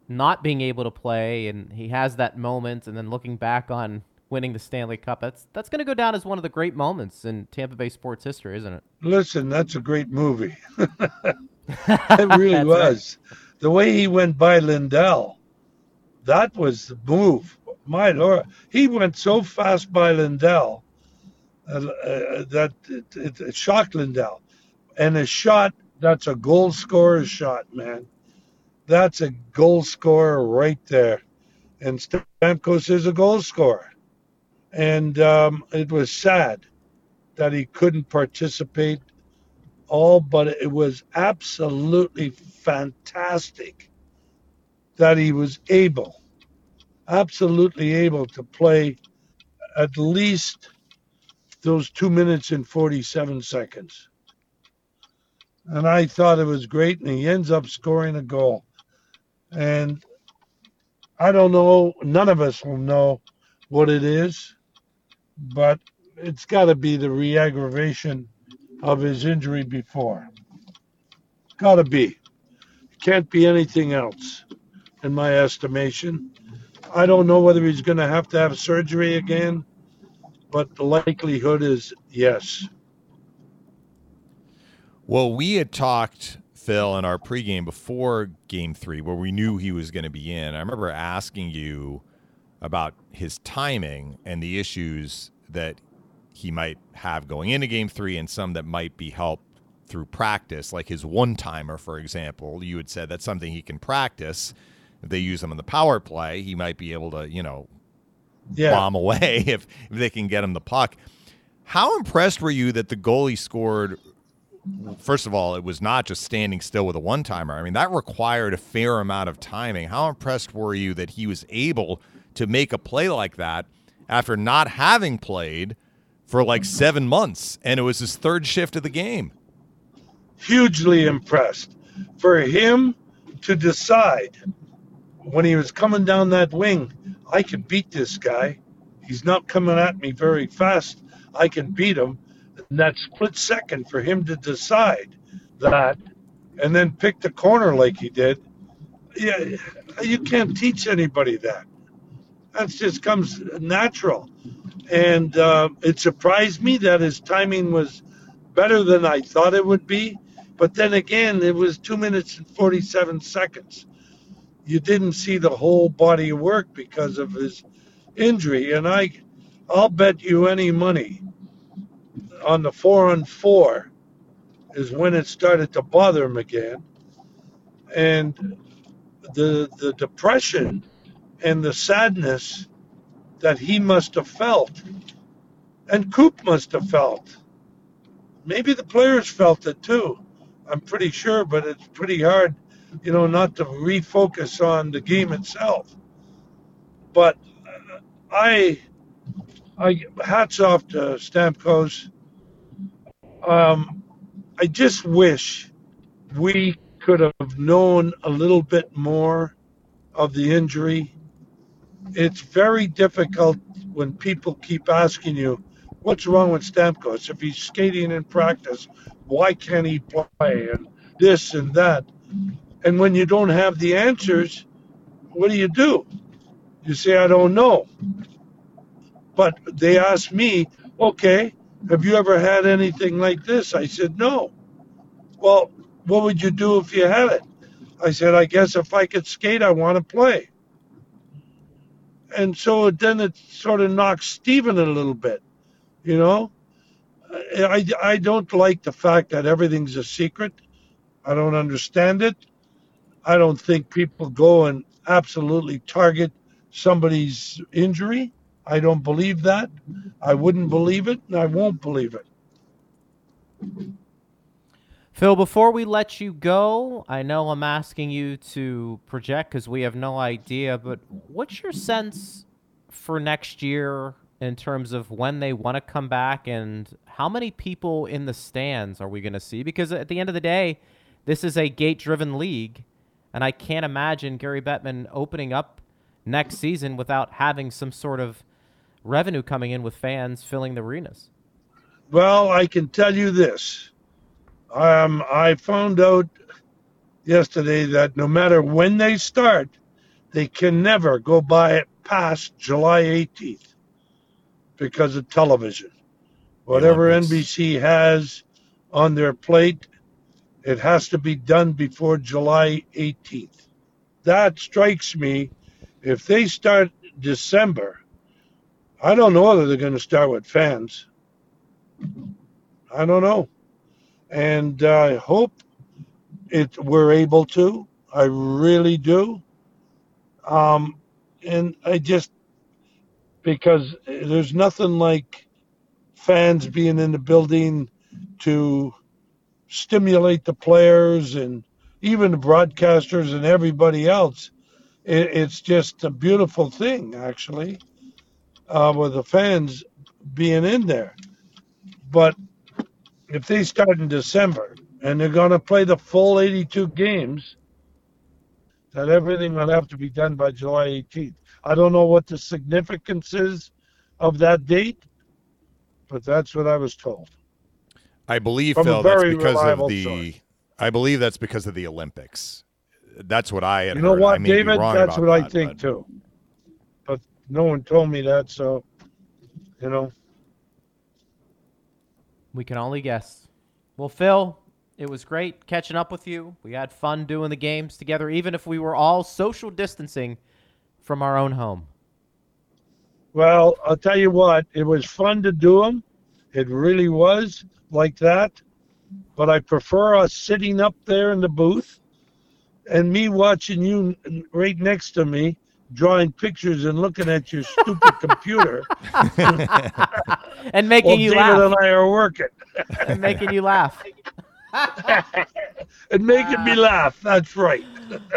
not being able to play, and he has that moment, and then looking back on winning the Stanley Cup, that's that's going to go down as one of the great moments in Tampa Bay sports history, isn't it? Listen, that's a great movie. *laughs* it *laughs* really was. The way he went by Lindell, that was the move. My lord, he went so fast by Lindell uh, uh, that it, it, it shocked Lindell. And a shot, that's a goal scorer's shot, man. That's a goal scorer right there. And Stamkos is a goal scorer. And um, it was sad that he couldn't participate all, but it was absolutely fantastic that he was able, absolutely able to play at least those two minutes and 47 seconds. And I thought it was great, and he ends up scoring a goal. And I don't know, none of us will know what it is, but it's got to be the re aggravation of his injury before. Got to be. Can't be anything else, in my estimation. I don't know whether he's going to have to have surgery again, but the likelihood is yes. Well, we had talked, Phil, in our pregame before game three, where we knew he was going to be in. I remember asking you about his timing and the issues that he might have going into game three and some that might be helped through practice, like his one timer, for example. You had said that's something he can practice. If they use him in the power play, he might be able to, you know, Yeah. bomb away *laughs* if, if they can get him the puck. How impressed were you that the goalie scored? First of all, it was not just standing still with a one timer. I mean, that required a fair amount of timing. How impressed were you that he was able to make a play like that after not having played for like seven months and it was his third shift of the game? hugely impressed. For him to decide when he was coming down that wing, I can beat this guy. He's not coming at me very fast. I can beat him. And that split second for him to decide that and then pick the corner like he did. Yeah, you can't teach anybody that. That just comes natural. And uh, it surprised me that his timing was better than I thought it would be. But then again, it was two minutes and 47 seconds. You didn't see the whole body of work because of his injury. And I, I'll bet you any money on the four on four is when it started to bother him again. And the, the depression and the sadness that he must have felt and Coop must have felt. Maybe the players felt it too I'm pretty sure, but it's pretty hard, you know, not to refocus on the game itself. But uh, I, I hats off to Stamkos. Um, I just wish we could have known a little bit more of the injury. It's very difficult when people keep asking you, what's wrong with Stamkos? If he's skating in practice, why can't he play? And this and that. And when you don't have the answers, what do you do? You say, I don't know. But they asked me, okay, have you ever had anything like this? I said, no. Well, what would you do if you had it? I said, I guess if I could skate, I want to play. And so then it sort of knocks Steven a little bit, you know? I, I don't like the fact that everything's a secret. I don't understand it. I don't think people go and absolutely target somebody's injury. I don't believe that. I wouldn't believe it, and I won't believe it. Phil, before we let you go, I know I'm asking you to project because we have no idea, but what's your sense for next year in terms of when they want to come back and how many people in the stands are we going to see? Because at the end of the day, this is a gate driven league, and I can't imagine Gary Bettman opening up next season without having some sort of revenue coming in with fans filling the arenas. Well, I can tell you this um, I found out yesterday that no matter when they start, they can never go by it past July 18th because of television. Whatever NBC has on their plate, it has to be done before July 18th. That strikes me. If they start December, I don't know whether they're going to start with fans. I don't know and I hope it we're able to. I really do. Um, and I just because there's nothing like fans being in the building to stimulate the players and even the broadcasters and everybody else. It, it's just a beautiful thing, actually, uh, with the fans being in there. But if they start in December and they're going to play the full 82 games, that everything will have to be done by July 18th. I don't know what the significance is of that date, but that's what I was told. I believe, From Phil, that's because of the. Source. I believe that's because of the Olympics. That's what I had. You know heard. what, David? That's what that, I think but... too. But no one told me that, so you know. We can only guess. Well, Phil, it was great catching up with you. We had fun doing the games together, even if we were all social distancing from our own home. Well, I'll tell you what, it was fun to do them. It really was like that. But I prefer us sitting up there in the booth and me watching you right next to me drawing pictures and looking at your stupid computer. *laughs* and making you David laugh. and I are working. *laughs* and making you laugh. *laughs* and making me laugh. That's right.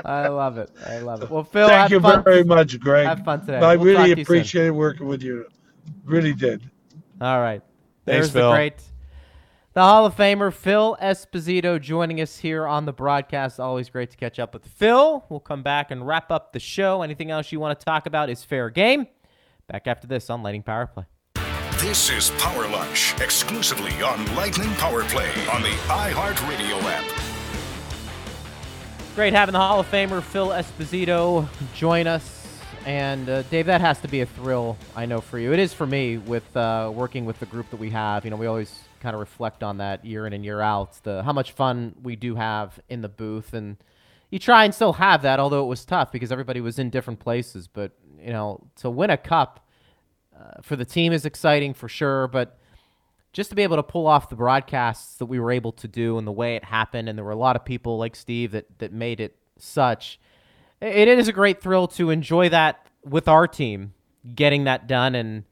I love it. I love it. Well, Phil, thank you fun. very much, Greg. Have fun today. I we'll really appreciated working with you. Really did. All right. Thanks, There's Phil. the great the Hall of Famer Phil Esposito joining us here on the broadcast. Always great to catch up with Phil. We'll come back and wrap up the show. Anything else you want to talk about is fair game. Back after this on Lightning Power Play. This is Power Lunch, exclusively on Lightning Power Play on the iHeartRadio app. Great having the Hall of Famer Phil Esposito join us. And uh, Dave, that has to be a thrill, I know, for you. It is for me with uh, working with the group that we have. You know, we always kind of reflect on that year in and year out, the how much fun we do have in the booth, and you try and still have that, although it was tough because everybody was in different places. But you know, to win a cup uh, for the team is exciting for sure, but just to be able to pull off the broadcasts that we were able to do and the way it happened, and there were a lot of people like Steve that that made it such. It is a great thrill to enjoy that with our team, getting that done and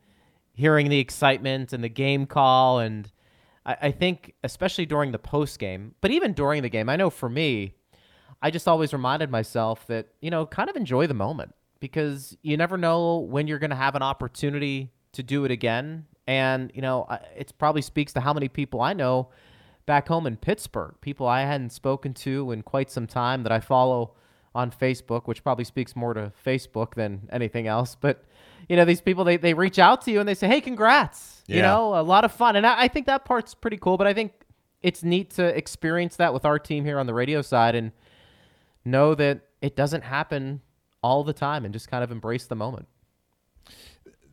hearing the excitement and the game call and I, I think, especially during the post game, but even during the game, I know for me, I just always reminded myself that, you know, kind of enjoy the moment because you never know when you're going to have an opportunity to do it again. And, you know, it probably speaks to how many people I know back home in Pittsburgh, people I hadn't spoken to in quite some time that I follow on Facebook, which probably speaks more to Facebook than anything else. But, you know, these people, they, they reach out to you and they say, hey, congrats. Yeah. You know, a lot of fun. And I, I think that part's pretty cool. But I think it's neat to experience that with our team here on the radio side and know that it doesn't happen all the time and just kind of embrace the moment.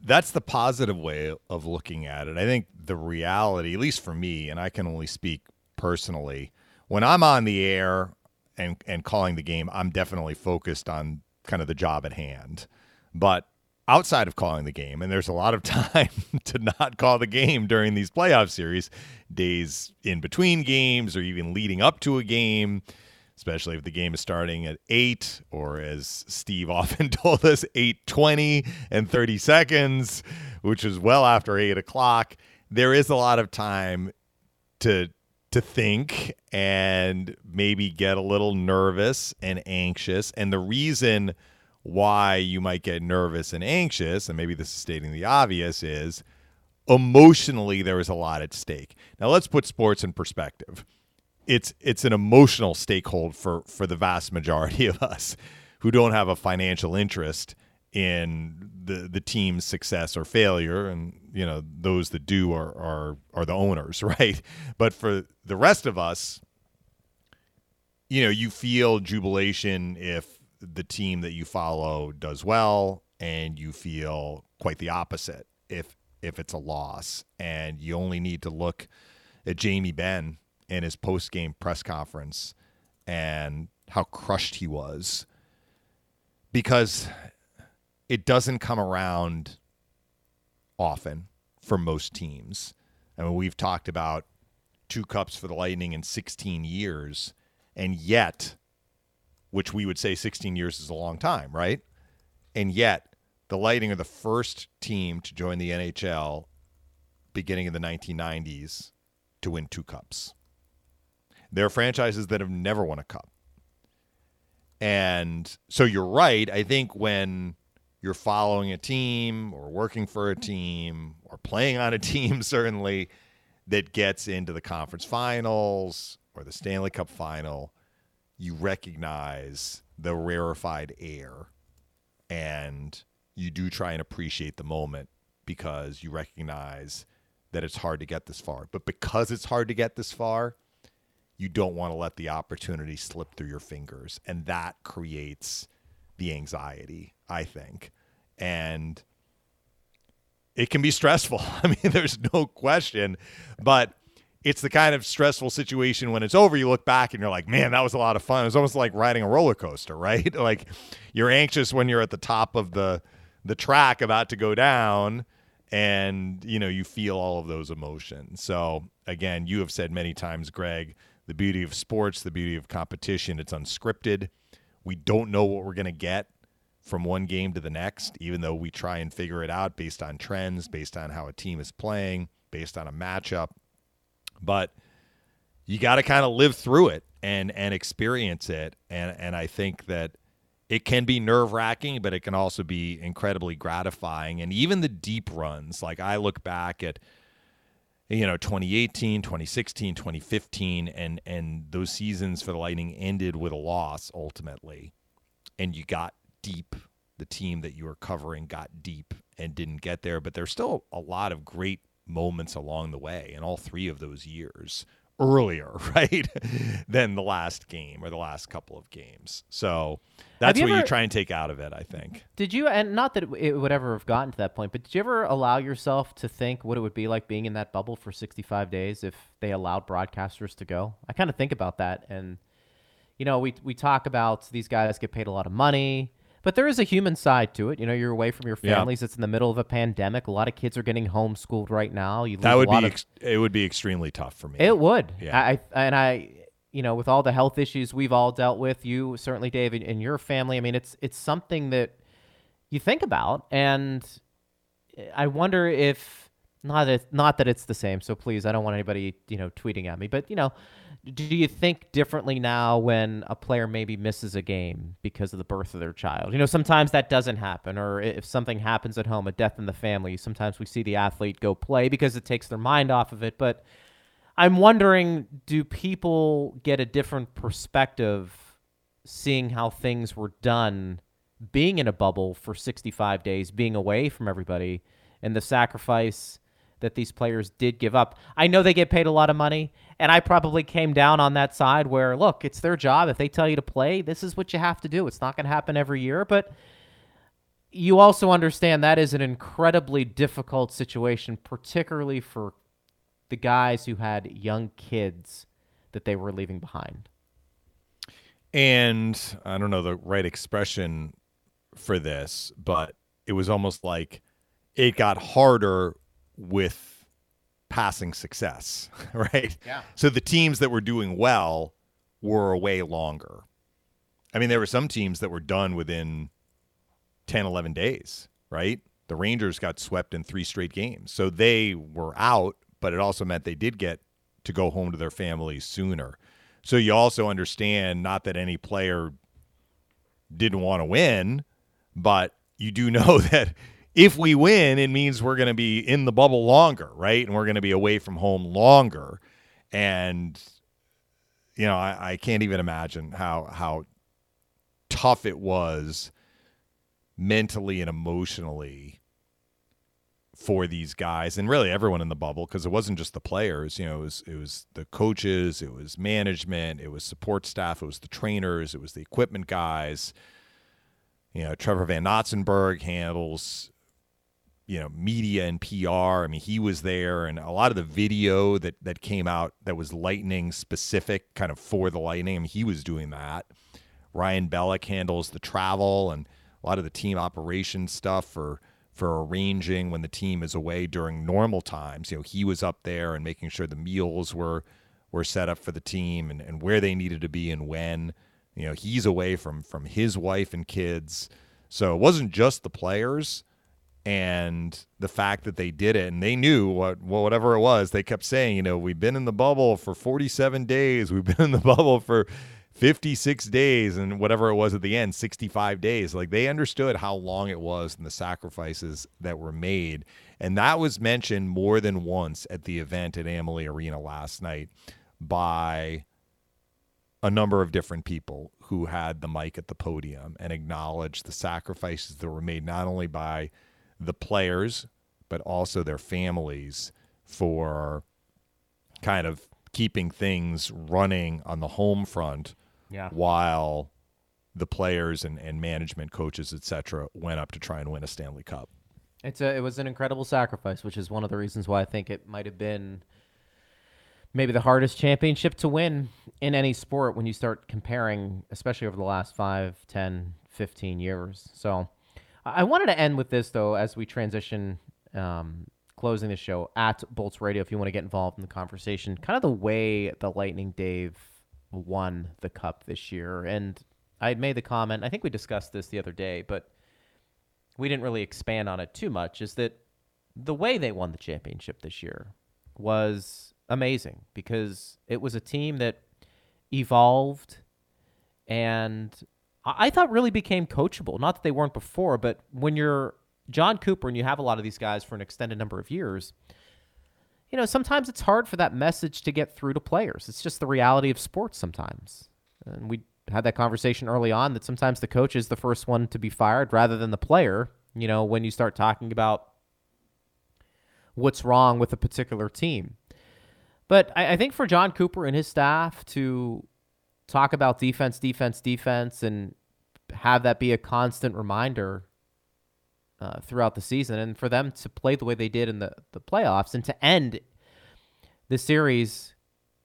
That's the positive way of looking at it. I think the reality, at least for me, and I can only speak personally, when I'm on the air and and calling the game, I'm definitely focused on kind of the job at hand. But outside of calling the game, and there's a lot of *laughs* time to not call the game during these playoff series, days in between games or even leading up to a game, especially if the game is starting at eight, or as Steve *laughs* often told us, eight twenty and thirty seconds, which is well after eight o'clock. There is a lot of time to to think and maybe get a little nervous and anxious. And the reason why you might get nervous and anxious, and maybe this is stating the obvious, is emotionally there is a lot at stake. Now let's put sports in perspective. It's it's an emotional stakehold for for the vast majority *laughs* of us who don't have a financial interest in the the team's success or failure and you know those that do are are are the owners *laughs* right but for the rest of us you know you feel jubilation if the team that you follow does well and you feel quite the opposite if if it's a loss and you only need to look at Jamie Benn in his post-game press conference and how crushed he was because it doesn't come around often for most teams. I mean, we've talked about two cups for the Lightning in 16 years, and yet, which we would say 16 years is a long time, right? And yet, the Lightning are the first team to join the NHL beginning in the 1990s to win two cups. There are franchises that have never won a cup. And so you're right. I think when you're following a team or working for a team or playing on a team, *laughs* certainly, that gets into the conference finals or the Stanley Cup final, you recognize the rarefied air and you do try and appreciate the moment because you recognize that it's hard to get this far. But because it's hard to get this far, you don't want to let the opportunity slip through your fingers. And that creates the anxiety, I think. And it can be stressful. *laughs* I mean, there's no question, but it's the kind of stressful situation when it's over. You look back and you're like, man, that was a lot of fun. It was almost like riding a roller coaster, *laughs* right? like you're anxious when you're at the top of the the track about to go down and you know you feel all of those emotions so again you have said many times greg the beauty of sports the beauty of competition it's unscripted we don't know what we're going to get from one game to the next, even though we try and figure it out based on trends, based on how a team is playing, based on a matchup. But you got to kind of live through it and and experience it. And and I think that it can be nerve wracking, but it can also be incredibly gratifying. And even the deep runs, like I look back at you know 2018 2016 2015 and and those seasons for the lightning ended with a loss ultimately and you got deep. The team that you were covering got deep and didn't get there, but there's still a lot of great moments along the way in all three of those years earlier, *laughs* right, than the last game or the last couple of games. So that's you what ever, you try and take out of it, I think. Did you, and not that it would ever have gotten to that point, but did you ever allow yourself to think what it would be like being in that bubble for 65 days if they allowed broadcasters to go? I kind of think about that. And, you know, we, we talk about these guys get paid a lot of money. But there is a human side to it. You know, you're away from your families. Yeah. It's in the middle of a pandemic. A lot of kids are getting homeschooled right now. You that would be ex- it would be extremely tough for me. It would. Yeah. I, and I you know, with all the health issues we've all dealt with, you certainly, David, and your family. I mean, it's it's something that you think about, and I wonder if not that not that it's the same. So please, I don't want anybody you know tweeting at me. But you know, do you think differently now when a player maybe misses a game because of the birth of their child? You know, sometimes that doesn't happen, or if something happens at home, a death in the family, sometimes we see the athlete go play because it takes their mind off of it. But I'm wondering, do people get a different perspective seeing how things were done, being in a bubble for 65 days, being away from everybody, and the sacrifice? That these players did give up. I know they get paid a lot of money, and I probably came down on that side where, look, it's their job. If they tell you to play, this is what you have to do. It's not going to happen every year, but you also understand that is an incredibly difficult situation, particularly for the guys who had young kids that they were leaving behind. And I don't know the right expression for this, but it was almost like it got harder with passing success, *laughs* right? Yeah. So the teams that were doing well were away longer. I mean, there were some teams that were done within 10, 11 days, right? The Rangers got swept in three straight games. So they were out, but it also meant they did get to go home to their families sooner. So you also understand not that any player didn't want to win, but you do *laughs* know that if we win, it means we're going to be in the bubble longer, right? And we're going to be away from home longer. And you know, I, I can't even imagine how how tough it was mentally and emotionally for these guys and really everyone in the bubble because it wasn't just the players you know it was it was the coaches it was management it was support staff it was the trainers it was the equipment guys you know Trevor Van Notzenberg handles you know media and PR. I mean, he was there, and a lot of the video that that came out that was Lightning specific, kind of for the Lightning. I mean, he was doing that. Ryan Bellick handles the travel and a lot of the team operations stuff for for arranging when the team is away during normal times. You know, he was up there and making sure the meals were were set up for the team and, and where they needed to be and when. You know, he's away from from his wife and kids. So it wasn't just the players and the fact that they did it and they knew what well, whatever it was they kept saying you know we've been in the bubble for 47 days. We've been in the *laughs* bubble for 56 days and whatever it was at the end 65 days. Like they understood how long it was and the sacrifices that were made. And that was mentioned more than once at the event at Amalie Arena last night by a number of different people who had the mic at the podium and acknowledged the sacrifices that were made not only by the players, but also their families for kind of keeping things running on the home front yeah. while the players and, and management coaches etc went up to try and win a stanley cup it's a, it was an incredible sacrifice which is one of the reasons why i think it might have been maybe the hardest championship to win in any sport when you start comparing especially over the last 5 10 15 years so I wanted to end with this though, as we transition, um, closing the show at Bolts Radio. If you want to get involved in the conversation, kind of the way the Lightning Dave won the cup this year, and I made the comment. I think we discussed this the other day, but we didn't really expand on it too much. Is that the way they won the championship this year was amazing because it was a team that evolved and I thought really became coachable. Not that they weren't before, but when you're John Cooper and you have a lot of these guys for an extended number of years, you know, sometimes it's hard for that message to get through to players. It's just the reality of sports sometimes. And we had that conversation early on that sometimes the coach is the first one to be fired rather than the player, you know, when you start talking about what's wrong with a particular team. But I, I think for John Cooper and his staff to talk about defense, defense, defense, and have that be a constant reminder uh, throughout the season, and for them to play the way they did in the, the playoffs, and to end the series,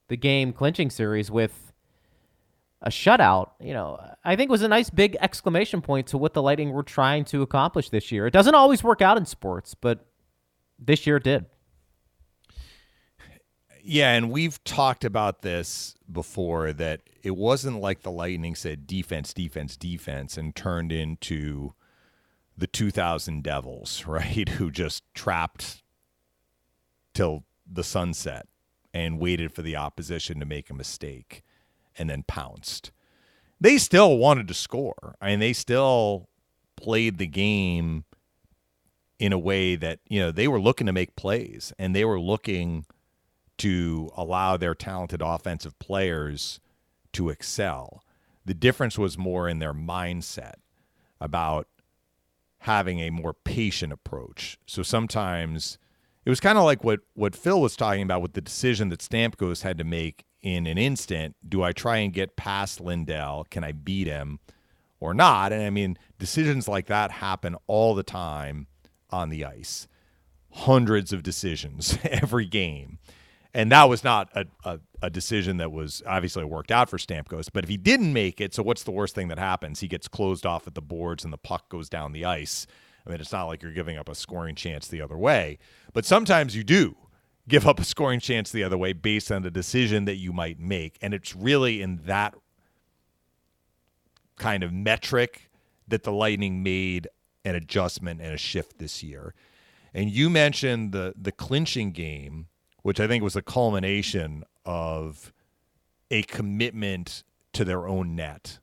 the game clinching series with a shutout, you know, I think was a nice big exclamation point to what the Lightning were trying to accomplish this year. It doesn't always work out in sports, but this year did. Yeah, and we've talked about this before that it wasn't like the Lightning said defense, defense, defense and turned into the 2000 Devils, *laughs* right? Who just trapped till the sunset and waited for the opposition to make a mistake and then pounced. They still wanted to score. I mean, they still played the game in a way that, you know, they were looking to make plays and they were looking to allow their talented offensive players to excel. The difference was more in their mindset about having a more patient approach. So sometimes it was kind of like what what Phil was talking about with the decision that Stamkos had to make in an instant. Do I try and get past Lindell? Can I beat him or not? And I mean, decisions like that happen all the time on the ice. Hundreds of decisions *laughs* every game. And that was not a, a, a decision that was obviously worked out for Stamkos. But if he didn't make it, so what's the worst thing that happens? He gets closed off at the boards and the puck goes down the ice. I mean, it's not like you're giving up a scoring chance the other way, but sometimes you do give up a scoring chance the other way based on the decision that you might make. And it's really in that kind of metric that the Lightning made an adjustment and a shift this year. And you mentioned the the clinching game which I think was a culmination of a commitment to their own net.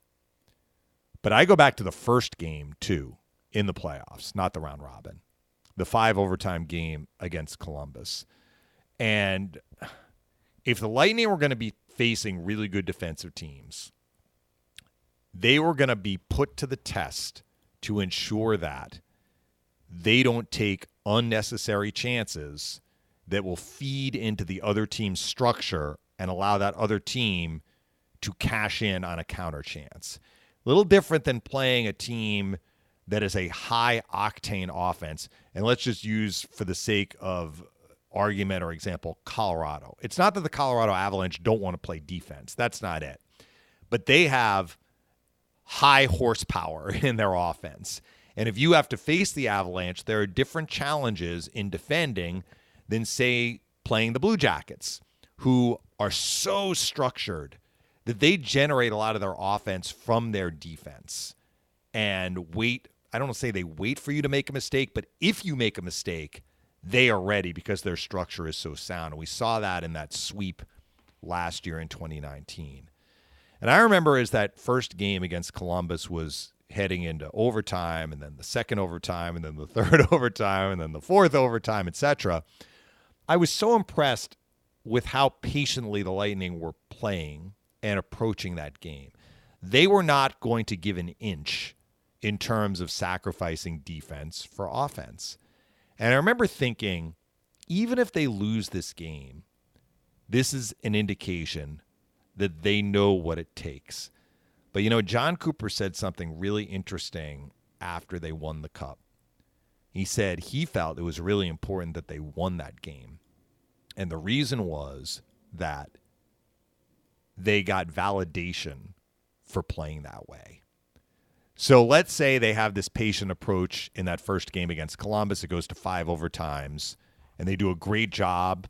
But I go back to the first game, too, in the playoffs, not the round robin, the five overtime game against Columbus. And if the Lightning were going to be facing really good defensive teams, they were going to be put to the test to ensure that they don't take unnecessary chances that will feed into the other team's structure and allow that other team to cash in on a counter chance. A little different than playing a team that is a high octane offense. And let's just use, for the sake of argument or example, Colorado. It's not that the Colorado Avalanche don't want to play defense, that's not it. But they have high horsepower *laughs* in their offense. And if you have to face the Avalanche, there are different challenges in defending than, say, playing the Blue Jackets, who are so structured that they generate a lot of their offense from their defense and wait. I don't say they wait for you to make a mistake, but if you make a mistake, they are ready because their structure is so sound. And we saw that in that sweep last year in 2019. And I remember as that first game against Columbus was heading into overtime and then the second overtime and then the *laughs* third overtime and then the fourth overtime, etc. I was so impressed with how patiently the Lightning were playing and approaching that game. They were not going to give an inch in terms of sacrificing defense for offense. And I remember thinking, even if they lose this game, this is an indication that they know what it takes. But you know, John Cooper said something really interesting after they won the cup. He said he felt it was really important that they won that game. And the reason was that they got validation for playing that way. So let's say they have this patient approach in that first game against Columbus. It goes to five overtimes, and they do a great job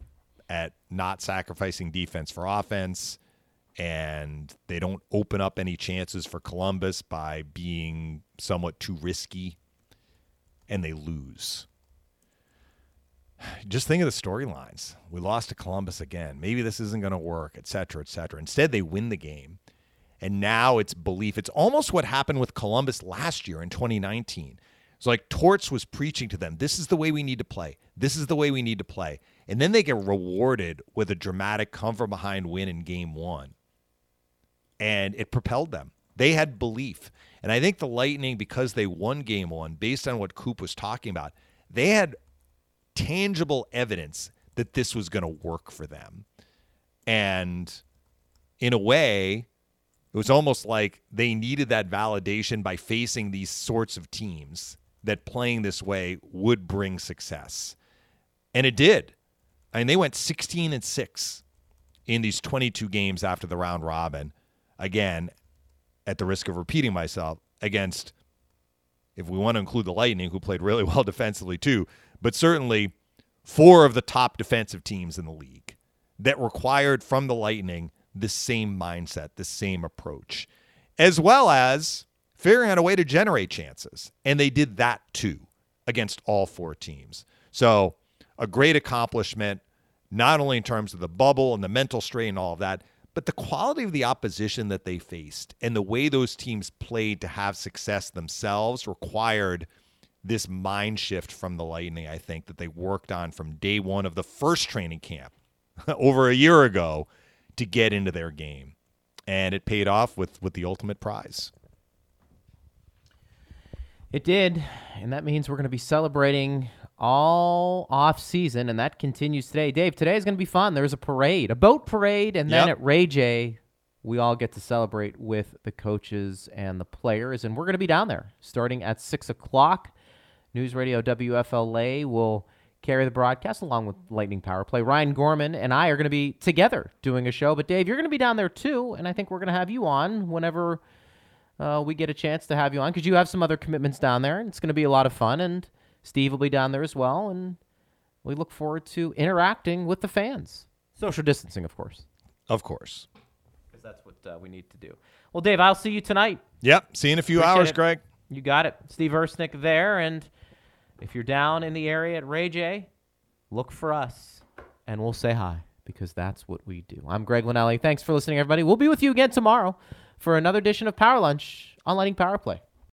at not sacrificing defense for offense. And they don't open up any chances for Columbus by being somewhat too risky and they lose. Just think of the storylines. We lost to Columbus again. Maybe this isn't going to work, et cetera, et cetera. Instead, they win the game. And now it's belief. It's almost what happened with Columbus last year in 2019. It's like Torts was preaching to them this is the way we need to play. This is the way we need to play. And then they get rewarded with a dramatic come from behind win in game one. And it propelled them. They had belief. And I think the Lightning, because they won game one, based on what Coop was talking about, they had tangible evidence that this was going to work for them. And in a way, it was almost like they needed that validation by facing these sorts of teams that playing this way would bring success. And it did. I mean, they went 16 and 6 in these 22 games after the round robin. Again, at the risk of repeating myself, against, if we want to include the Lightning, who played really *laughs* well defensively too, but certainly four of the top defensive teams in the league that required from the Lightning the same mindset, the same approach, as well as figuring out a way to generate chances. And they did that too against all four teams. So, a great accomplishment not only in terms of the bubble and the mental strain and all of that, but the quality of the opposition that they faced and the way those teams played to have success themselves required this mind shift from the Lightning, I think, that they worked on from day one of the first training camp *laughs* over a year ago to get into their game. And it paid off with, with the ultimate prize. It did, and that means we're going to be celebrating all off season, and that continues today. Dave, today is going to be fun. There's a parade, a boat parade, and then Yep. at Ray J, we all get to celebrate with the coaches and the players, and we're going to be down there starting at six o'clock. News Radio WFLA will carry the broadcast along with Lightning Power Play. Ryan Gorman and I are going to be together doing a show, but Dave, you're going to be down there too, and I think we're going to have you on whenever uh, we get a chance to have you on because you have some other commitments down there, and it's going to be a lot of fun. And Steve will be down there as well, and we look forward to interacting with the fans. Social distancing, of course, Of course. because that's what uh, we need to do. Well, Dave, I'll see you tonight. Yep. See you in a few Appreciate hours, it. Greg. You got it, Steve Ersnick there, and if you're down in the area at Ray J, look for us, and we'll say hi because that's what we do. I'm Greg Linnelli. Thanks for listening, everybody. We'll be with you again tomorrow for another edition of Power Lunch on Lightning Power Play.